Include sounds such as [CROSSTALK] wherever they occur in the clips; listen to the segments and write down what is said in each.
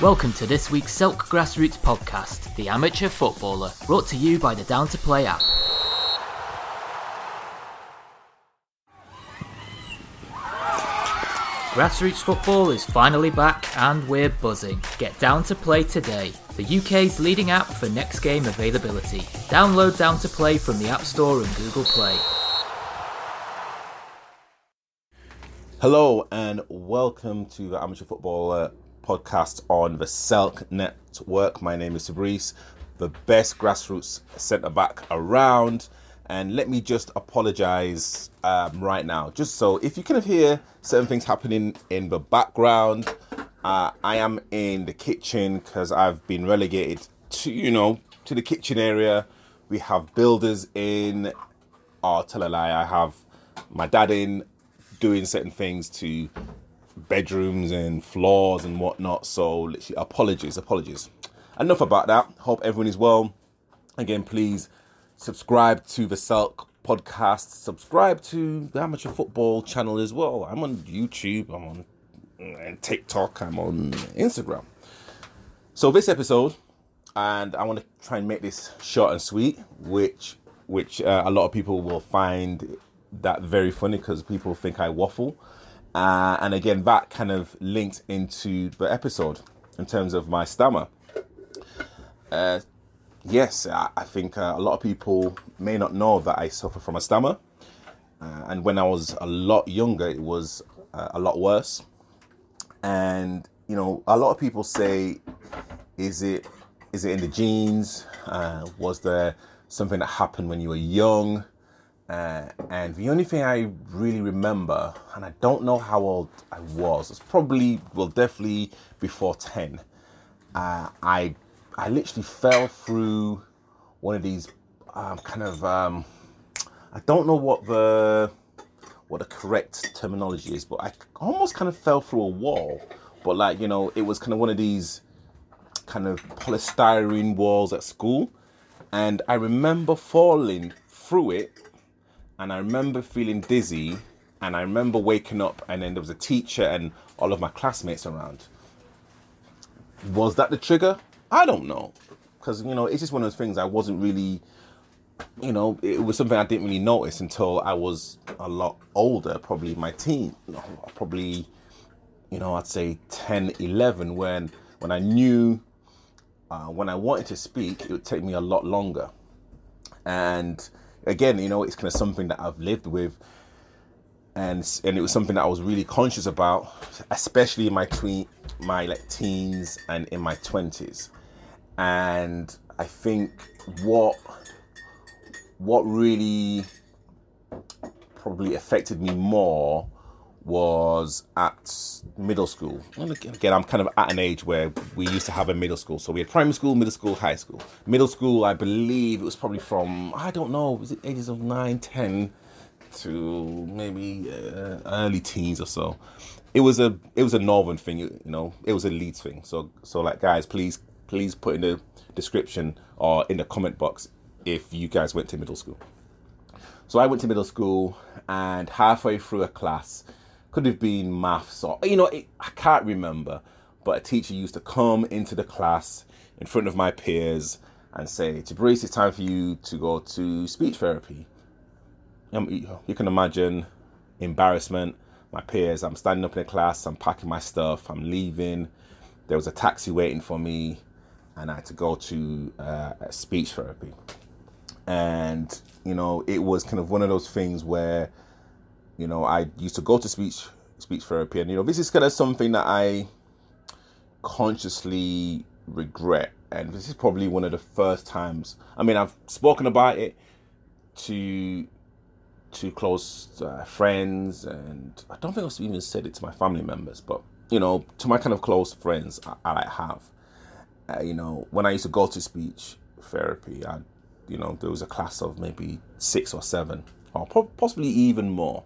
Welcome to this week's Silk Grassroots podcast, The Amateur Footballer, brought to you by the Down to Play app. Grassroots football is finally back and we're buzzing. Get Down to Play today, the UK's leading app for next game availability. Download Down to Play from the App Store and Google Play. Hello and welcome to the Amateur Footballer podcast on the Selk Network. My name is Fabrice, the best grassroots centre back around. And let me just apologize um, right now, just so if you kind of hear certain things happening in the background, uh, I am in the kitchen because I've been relegated to, you know, to the kitchen area. We have builders in. Oh, tell a lie. I have my dad in doing certain things to bedrooms and floors and whatnot. So, literally, apologies, apologies. Enough about that. Hope everyone is well. Again, please subscribe to the Selk podcast. Subscribe to the Amateur Football channel as well. I'm on YouTube. I'm on uh, TikTok. I'm on Instagram. So this episode, and I want to try and make this short and sweet, which which uh, a lot of people will find that very funny because people think I waffle. Uh, and again, that kind of linked into the episode in terms of my stammer. Uh, yes, I, I think uh, a lot of people may not know that I suffer from a stammer. Uh, and when I was a lot younger, it was uh, a lot worse. And, you know, a lot of people say, is it is it in the genes? Uh, was there something that happened when you were young? Uh, and the only thing I really remember, and I don't know how old I was, it's probably, well, definitely before 10. Uh, I I literally fell through one of these um, kind of um, I don't know what the what the correct terminology is, but I almost kind of fell through a wall. But like you know, it was kind of one of these kind of polystyrene walls at school, and I remember falling through it, and I remember feeling dizzy, and I remember waking up, and then there was a teacher and all of my classmates around. Was that the trigger? I don't know, because you know it's just one of those things I wasn't really, you know, it was something I didn't really notice until I was a lot older, probably my teen, probably, you know, I'd say 10, 11, when when I knew uh, when I wanted to speak, it would take me a lot longer, and again, you know, it's kind of something that I've lived with. And, and it was something that I was really conscious about, especially in my tween, my like teens and in my twenties and I think what what really probably affected me more was at middle school. And again, I'm kind of at an age where we used to have a middle school. So we had primary school, middle school, high school. Middle school, I believe it was probably from, I don't know, was it ages of 9, 10 to maybe uh, early teens or so. It was a it was a northern thing, you know. It was a Leeds thing. So so like guys, please please put in the description or in the comment box if you guys went to middle school. So I went to middle school and halfway through a class, could have been maths or, you know, it, I can't remember, but a teacher used to come into the class in front of my peers and say, Tabrice, it's time for you to go to speech therapy. You can imagine embarrassment. My peers, I'm standing up in the class, I'm packing my stuff, I'm leaving. There was a taxi waiting for me and I had to go to uh, speech therapy. And, you know, it was kind of one of those things where, you know, I used to go to speech speech therapy and you know, this is kind of something that I consciously regret. And this is probably one of the first times. I mean, I've spoken about it to to close uh, friends, and I don't think I've even said it to my family members, but you know, to my kind of close friends, I, I have uh, you know, when I used to go to speech therapy, I, you know, there was a class of maybe six or seven, or possibly even more.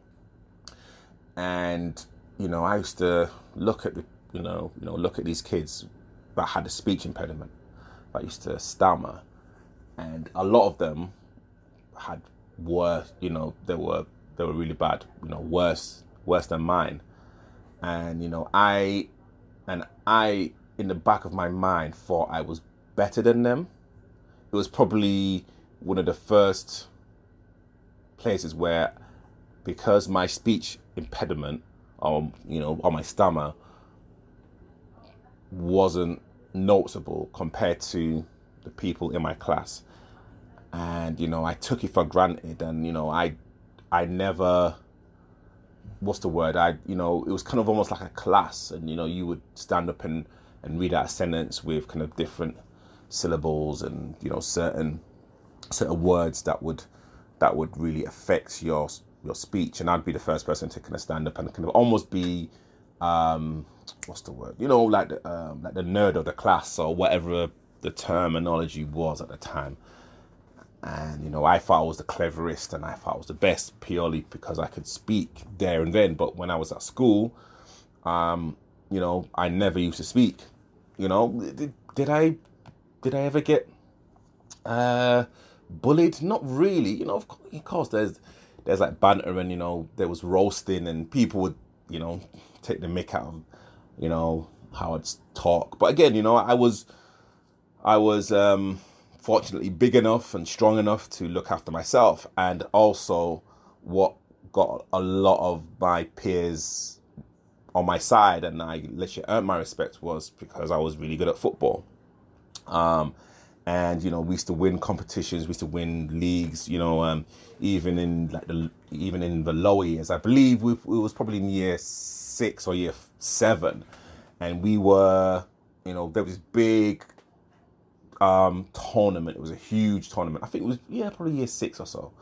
And you know, I used to look at the, you know, you know, look at these kids that had a speech impediment, that used to stammer, and a lot of them had worse, you know, they were they were really bad, you know, worse worse than mine. And you know, I and I in the back of my mind, thought I was better than them. It was probably one of the first places where, because my speech impediment, or you know, or my stammer, wasn't noticeable compared to the people in my class, and you know, I took it for granted, and you know, I, I never what's the word? I you know it was kind of almost like a class, and you know you would stand up and and read out a sentence with kind of different syllables and you know certain certain words that would that would really affect your your speech, and I'd be the first person to kind of stand up and kind of almost be um, what's the word? You know, like the um, like the nerd of the class or whatever the terminology was at the time and you know I thought I was the cleverest and I thought I was the best purely because I could speak there and then. But when I was at school, um, you know, I never used to speak. You know, did, did I did I ever get uh, bullied? Not really. You know, of course, of course, there's there's like banter and you know there was roasting and people would you know take the mick out of you know how I'd talk. But again, you know, I was I was um fortunately big enough and strong enough to look after myself and also what got a lot of my peers on my side and I literally earned my respect was because I was really good at football. Um, and you know we used to win competitions, we used to win leagues. You know, um, even in like the even in the lower years, I believe we, we was probably in year six or year seven, and we were, you know, there was big um, tournament. It was a huge tournament. I think it was yeah, probably year six or so.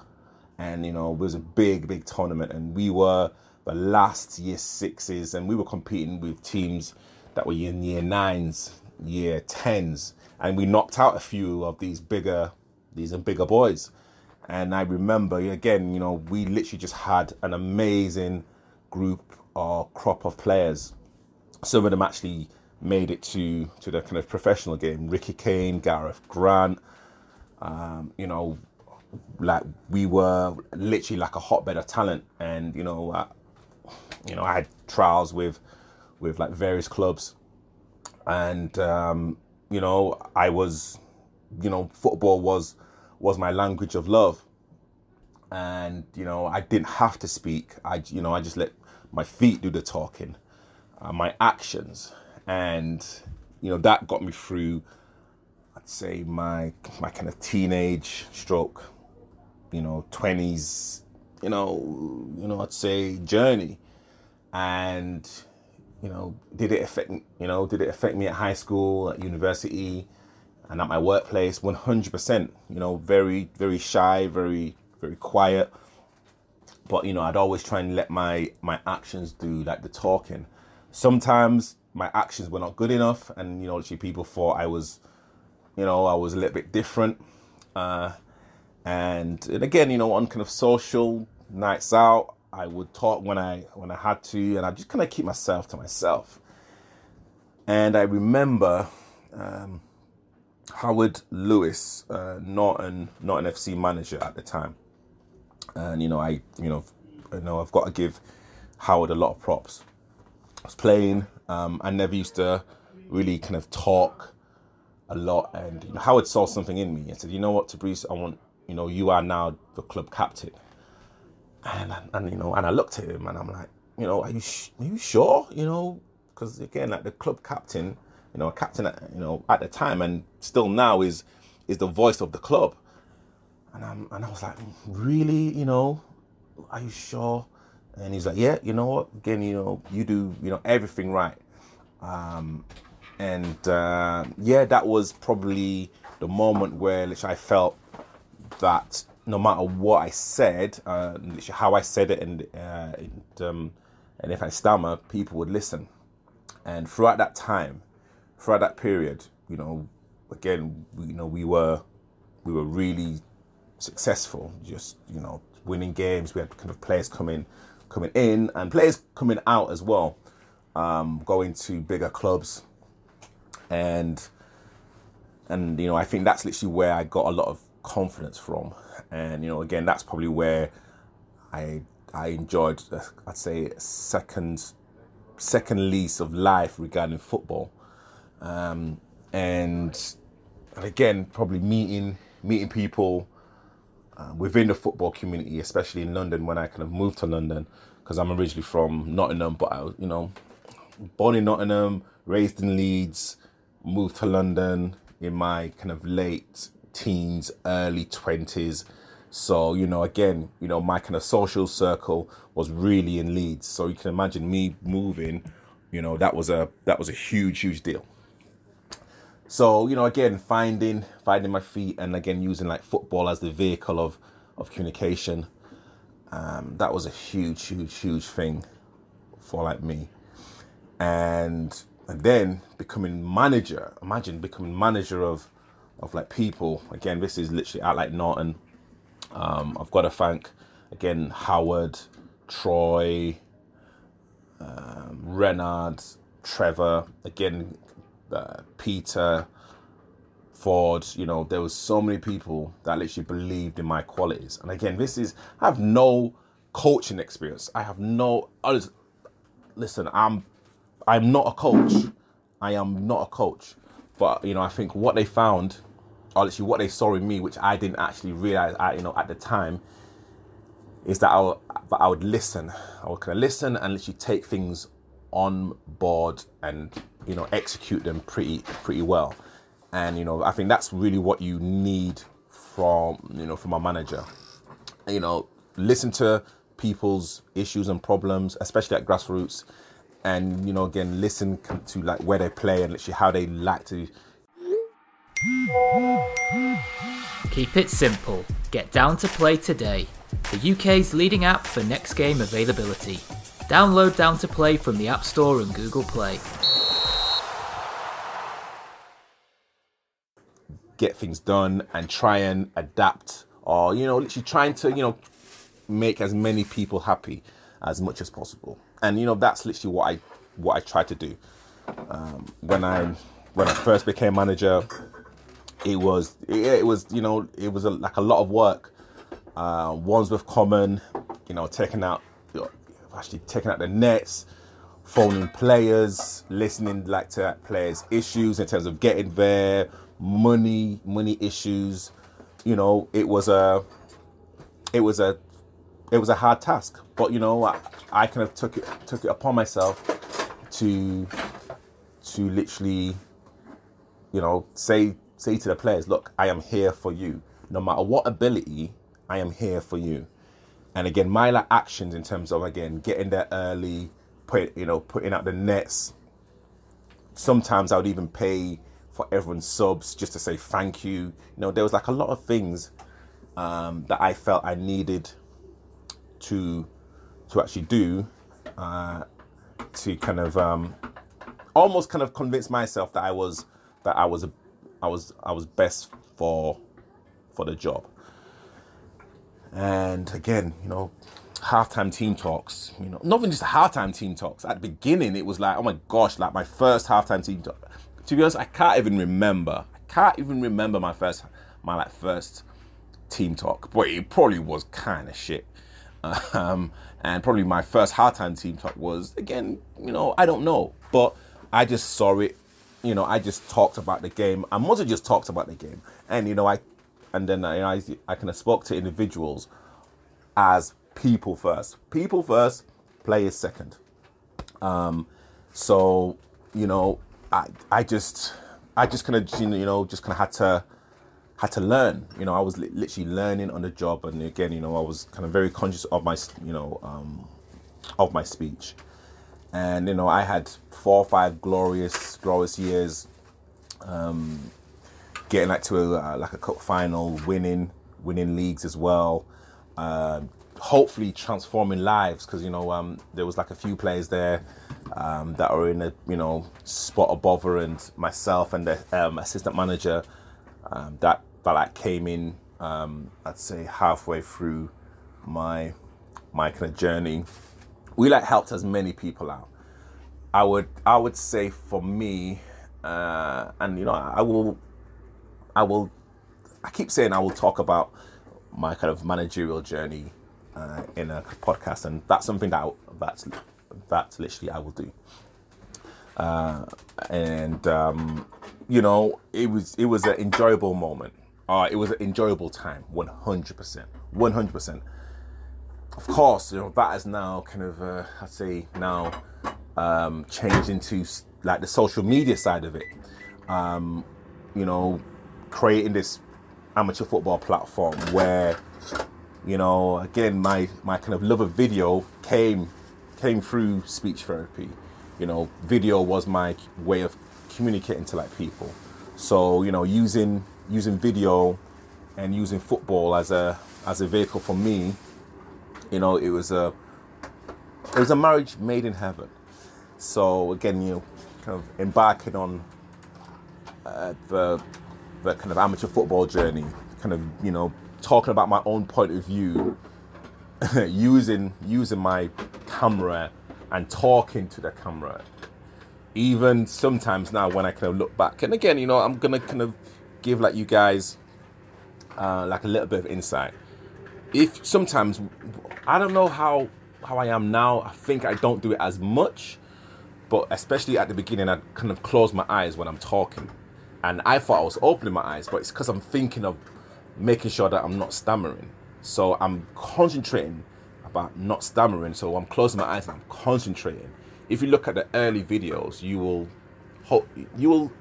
And you know, it was a big, big tournament, and we were the last year sixes, and we were competing with teams that were in year nines, year tens, and we knocked out a few of these bigger, these and bigger boys. And I remember again, you know, we literally just had an amazing group or crop of players. Some of them actually made it to to the kind of professional game. Ricky Kane, Gareth Grant, um, you know, like we were literally like a hotbed of talent, and you know, uh, you know, I had trials with with like various clubs, and um, you know, I was, you know, football was was my language of love, and you know, I didn't have to speak. I, you know, I just let my feet do the talking, uh, my actions. And you know that got me through i'd say my my kind of teenage stroke you know 20s you know you know i'd say journey. And you know did it affect you know did it affect me at high school at university and at my workplace? 100% you know very very shy very very quiet. But you know i'd always try and let my my actions do like the talking. Sometimes my actions were not good enough, and you know, actually, people thought I was, you know, I was a little bit different. Uh, and, and again, you know, on kind of social nights out, I would talk when I when I had to, and I just kind of keep myself to myself. And I remember um, Howard Lewis, uh, Norton Norton FC manager at the time, and you know, I you know, you know, I've got to give Howard a lot of props. I was playing um, I never used to really kind of talk a lot, and you know, Howard saw something in me and said, "You know what, Tabriz, I want you know you are now the club captain." And and you know, and I looked at him and I'm like, you know, are you sh- are you sure? You know, because again, like the club captain, you know, a captain, at, you know, at the time and still now is is the voice of the club. And I'm and I was like, really, you know, are you sure? And he's like, yeah, you know what? Again, you know, you do, you know, everything right. Um, and uh, yeah, that was probably the moment where which I felt that no matter what I said, uh, how I said it, and uh, and, um, and if I stammer, people would listen. And throughout that time, throughout that period, you know, again, you know, we were we were really successful. Just you know, winning games. We had kind of players coming coming in and players coming out as well, um, going to bigger clubs, and and you know I think that's literally where I got a lot of confidence from, and you know again that's probably where I I enjoyed I'd say second second lease of life regarding football, um, and and again probably meeting meeting people uh, within the football community, especially in London when I kind of moved to London because I'm originally from Nottingham, but I was you know born in Nottingham, raised in Leeds, moved to London in my kind of late teens, early twenties. So, you know, again, you know, my kind of social circle was really in Leeds. So you can imagine me moving, you know, that was a that was a huge, huge deal. So, you know, again, finding finding my feet and again using like football as the vehicle of of communication. Um, that was a huge, huge, huge thing for like me. And and then becoming manager. Imagine becoming manager of of like people. Again, this is literally at like Norton. Um, I've got to thank again Howard, Troy, um, Renard, Trevor, again uh, Peter, Ford. You know, there was so many people that literally believed in my qualities. And again, this is I have no coaching experience. I have no. Listen, I'm I'm not a coach. I am not a coach. But you know, I think what they found, or actually what they saw in me, which I didn't actually realize, at, you know, at the time, is that I would, I would listen. I would kind of listen and literally take things on board and you know execute them pretty pretty well. And you know, I think that's really what you need from you know from a manager. You know, listen to people's issues and problems, especially at grassroots and you know again listen to like where they play and literally how they like to keep it simple. Get down to play today. The uk's leading app for next game availability. Download down to play from the app store and google play. Get things done and try and adapt. Or you know literally trying to you know make as many people happy as much as possible. And you know that's literally what I what I tried to do. Um, when I when I first became manager, it was it, it was you know it was a, like a lot of work. Uh, Wandsworth Common, you know, taking out actually taking out the nets, phoning players, listening like to players' issues in terms of getting there, money money issues. You know, it was a it was a it was a hard task, but you know, I, I kind of took it took it upon myself to to literally, you know, say say to the players, look, I am here for you. No matter what ability, I am here for you. And again, my like actions in terms of again getting there early, put you know, putting out the nets. Sometimes I would even pay for everyone's subs just to say thank you. You know, there was like a lot of things um, that I felt I needed to to actually do uh, to kind of um, almost kind of convince myself that I was that I was a, I was I was best for for the job. And again, you know, halftime team talks. You know, not even just halftime team talks. At the beginning, it was like, oh my gosh, like my first halftime team talk. To be honest, I can't even remember. I can't even remember my first my like first team talk, but it probably was kind of shit. Um, and probably my first halftime team talk was again, you know, I don't know, but I just saw it. You know, I just talked about the game. I have just talked about the game, and you know, I and then I I, I kind of spoke to individuals as people first. People first, players second. Um, so you know, I I just I just kind of you know just kind of had to had to learn. You know, I was li- literally learning on the job, and again, you know, I was kind of very conscious of my, you know, um, of my speech. And you know, I had four or five glorious, glorious years, um, getting like to a, uh, like a cup final, winning, winning leagues as well. Uh, hopefully transforming lives because you know um, there was like a few players there um, that are in a you know spot above her and myself and the um, assistant manager um, that that like came in um, I'd say halfway through my my kind of journey. We like helped as many people out. I would I would say for me, uh, and you know I will I will I keep saying I will talk about my kind of managerial journey uh, in a podcast, and that's something that that's that's literally I will do. uh, and um, you know, it was it was an enjoyable moment. Uh, it was an enjoyable time, one hundred percent, one hundred percent. Of course, you know that has now kind of uh, I'd say now um, changed into like the social media side of it. Um, you know, creating this amateur football platform where you know again my my kind of love of video came came through speech therapy you know video was my way of communicating to like people so you know using using video and using football as a as a vehicle for me you know it was a it was a marriage made in heaven so again you kind of embarking on uh, the the kind of amateur football journey, kind of you know talking about my own point of view, [LAUGHS] using using my camera and talking to the camera. Even sometimes now when I kind of look back, and again, you know, I'm gonna kind of give like you guys uh, like a little bit of insight. If sometimes I don't know how how I am now, I think I don't do it as much, but especially at the beginning, I kind of close my eyes when I'm talking and I thought I was opening my eyes, but it's because I'm thinking of making sure that I'm not stammering. So I'm concentrating about not stammering. So I'm closing my eyes and I'm concentrating. If you look at the early videos, you will, you will,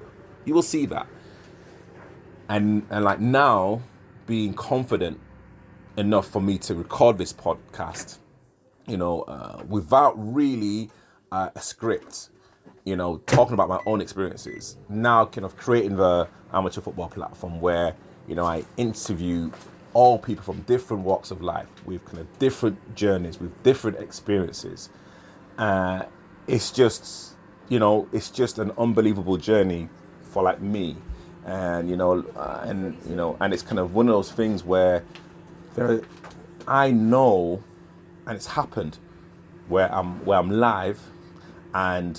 you will see that. And and like now, being confident enough for me to record this podcast, you know, uh, without really uh, a script you know, talking about my own experiences. Now, kind of creating the amateur football platform where, you know, I interview all people from different walks of life with kind of different journeys, with different experiences. Uh, it's just, you know, it's just an unbelievable journey for like me, and you know, uh, and you know, and it's kind of one of those things where there, I know, and it's happened, where I'm where I'm live, and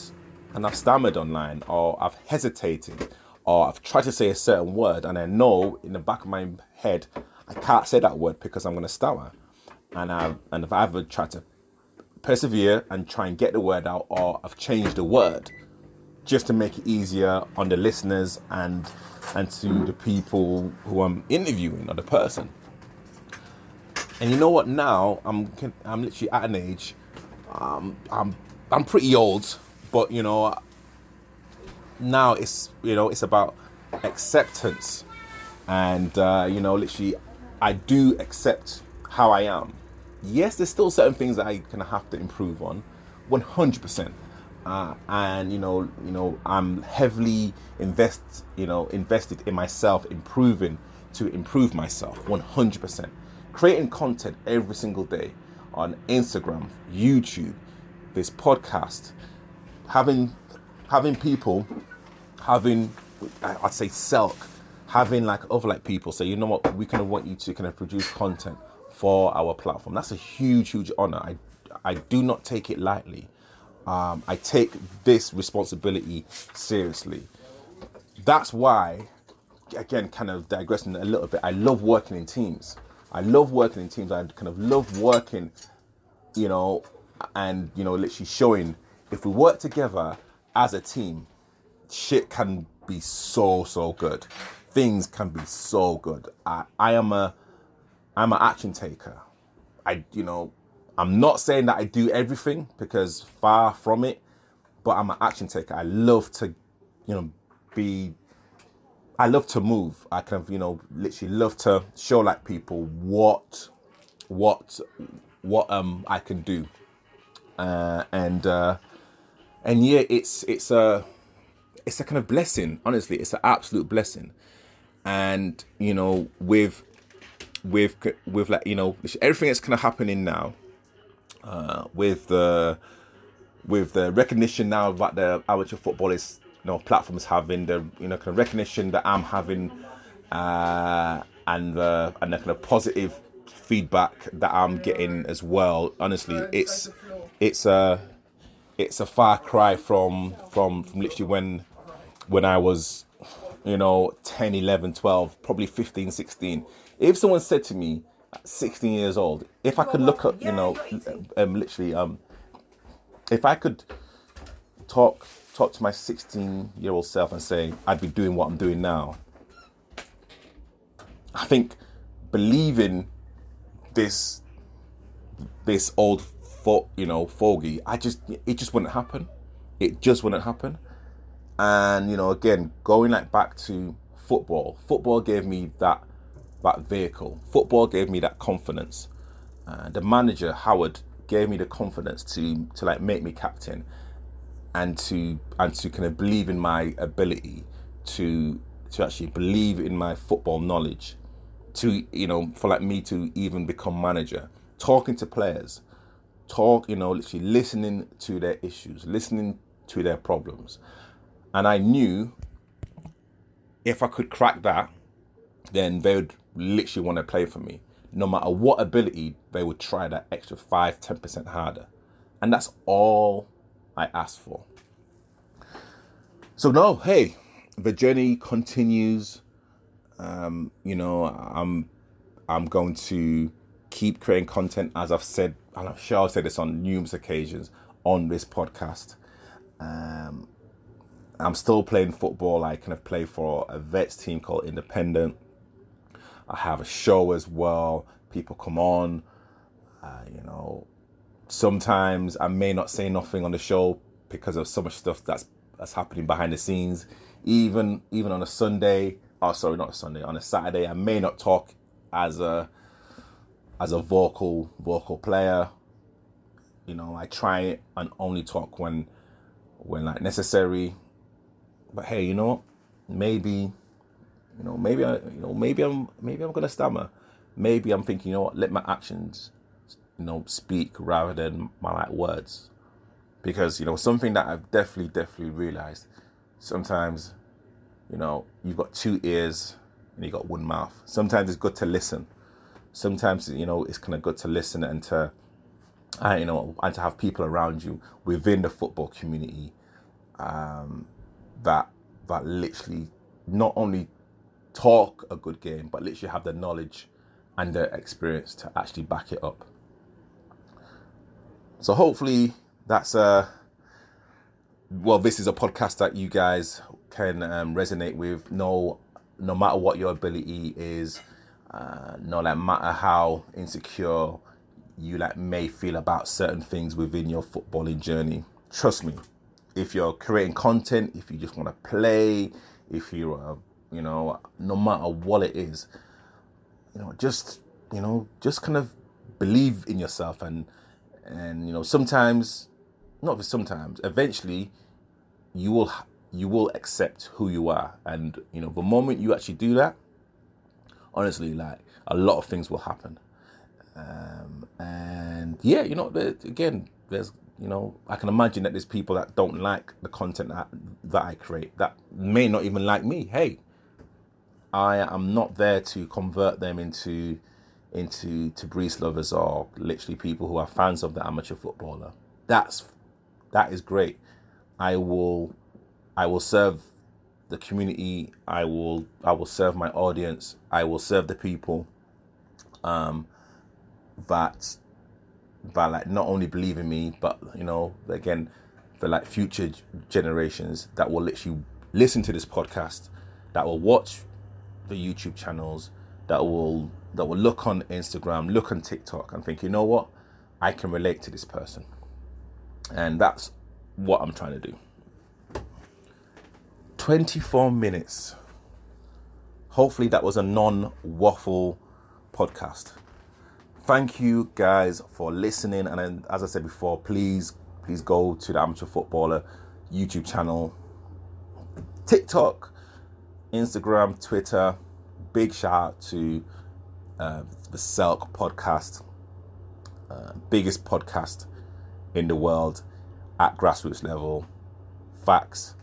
and I've stammered online or I've hesitated or I've tried to say a certain word and I know in the back of my head I can't say that word because I'm going to stammer. And I've, and if I've ever tried to persevere and try and get the word out or I've changed the word just to make it easier on the listeners and and to the people who I'm interviewing or the person. And you know what? Now I'm I'm literally at an age. Um, I'm I'm pretty old, but you know, now it's you know it's about acceptance, and uh, you know, literally, I do accept how I am. Yes, there's still certain things that I kind of have to improve on, 100 percent. Uh, and you know, you know, I'm heavily invest, you know, invested in myself, improving to improve myself, 100 percent. Creating content every single day on Instagram, YouTube, this podcast, having having people having I'd say Selk having like other like people say you know what? We kind of want you to kind of produce content for our platform. That's a huge huge honor. I I do not take it lightly. Um, I take this responsibility seriously. That's why again kind of digressing a little bit I love working in teams I love working in teams I kind of love working you know and you know literally showing if we work together as a team, shit can be so so good. Things can be so good. I, I am a I'm an action taker. I you know I'm not saying that I do everything because far from it, but I'm an action taker. I love to you know be I love to move. I kind of you know literally love to show like people what what what um I can do. Uh, and uh, and yeah, it's it's a it's a kind of blessing. Honestly, it's an absolute blessing. And you know, with with with like you know everything that's kind of happening now, uh, with the with the recognition now that the amateur football is know platforms having the you know kind of recognition that I'm having, uh, and the and the kind of positive feedback that I'm getting as well. Honestly, it's it's a it's a far cry from from from literally when when I was you know 10 11 12 probably 15 16 if someone said to me at 16 years old if I could look at you know um, literally um if I could talk talk to my 16 year old self and say I'd be doing what I'm doing now. I think believing this this old fo- you know fogey, I just it just wouldn't happen. It just wouldn't happen. And you know, again, going like back to football. Football gave me that that vehicle. Football gave me that confidence. Uh, the manager Howard gave me the confidence to to like make me captain and to and to kind of believe in my ability to to actually believe in my football knowledge to you know for like me to even become manager. Talking to players talk you know literally listening to their issues listening to their problems. And i knew if i could crack that then they would literally want to play for me. No matter what ability they would try that extra 5 10% harder. And that's all i asked for so no hey the journey continues um, you know i'm i'm going to keep creating content as i've said and i'm sure i've said this on numerous occasions on this podcast um, i'm still playing football i kind of play for a vets team called independent I have a show as well. People come on. Uh, you know, sometimes I may not say nothing on the show because of so much stuff that's that's happening behind the scenes. Even even on a Sunday, oh sorry, not a Sunday, on a Saturday, I may not talk as a as a vocal vocal player. You know, I try and only talk when when like necessary. But hey, you know, maybe you know, maybe I, you know, maybe I'm, maybe I'm gonna stammer. Maybe I'm thinking, you know what? Let my actions, you know, speak rather than my like words, because you know something that I've definitely, definitely realized. Sometimes, you know, you've got two ears and you got one mouth. Sometimes it's good to listen. Sometimes you know it's kind of good to listen and to, uh, you know, and to have people around you within the football community, um, that that literally not only talk a good game, but literally have the knowledge and the experience to actually back it up. So hopefully that's a well. This is a podcast that you guys can um, resonate with. No, no matter what your ability is, uh, no like matter how insecure you like may feel about certain things within your footballing journey. Trust me, if you're creating content, if you just want to play, if you're a you know, no matter what it is, you know, just you know, just kind of believe in yourself and and you know, sometimes, not sometimes, eventually, you will you will accept who you are, and you know, the moment you actually do that, honestly, like a lot of things will happen. Um, and yeah, you know, again, there's you know, I can imagine that there's people that don't like the content that that I create that may not even like me. Hey, I am not there to convert them into into to Breeze lovers are literally people who are fans of the amateur footballer. That's that is great. I will I will serve the community. I will I will serve my audience. I will serve the people um that that like not only believe in me, but you know, again, for like future generations that will literally listen to this podcast, that will watch the YouTube channels that will that will look on Instagram, look on TikTok, and think, you know what, I can relate to this person, and that's what I'm trying to do. 24 minutes. Hopefully, that was a non waffle podcast. Thank you guys for listening. And as I said before, please, please go to the Amateur Footballer YouTube channel, TikTok, Instagram, Twitter. Big shout out to uh, the Selk podcast, uh, biggest podcast in the world at grassroots level. Facts.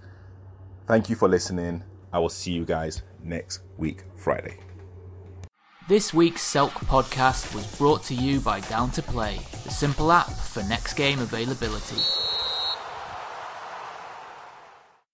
Thank you for listening. I will see you guys next week, Friday. This week's Selk podcast was brought to you by Down to Play, the simple app for next game availability.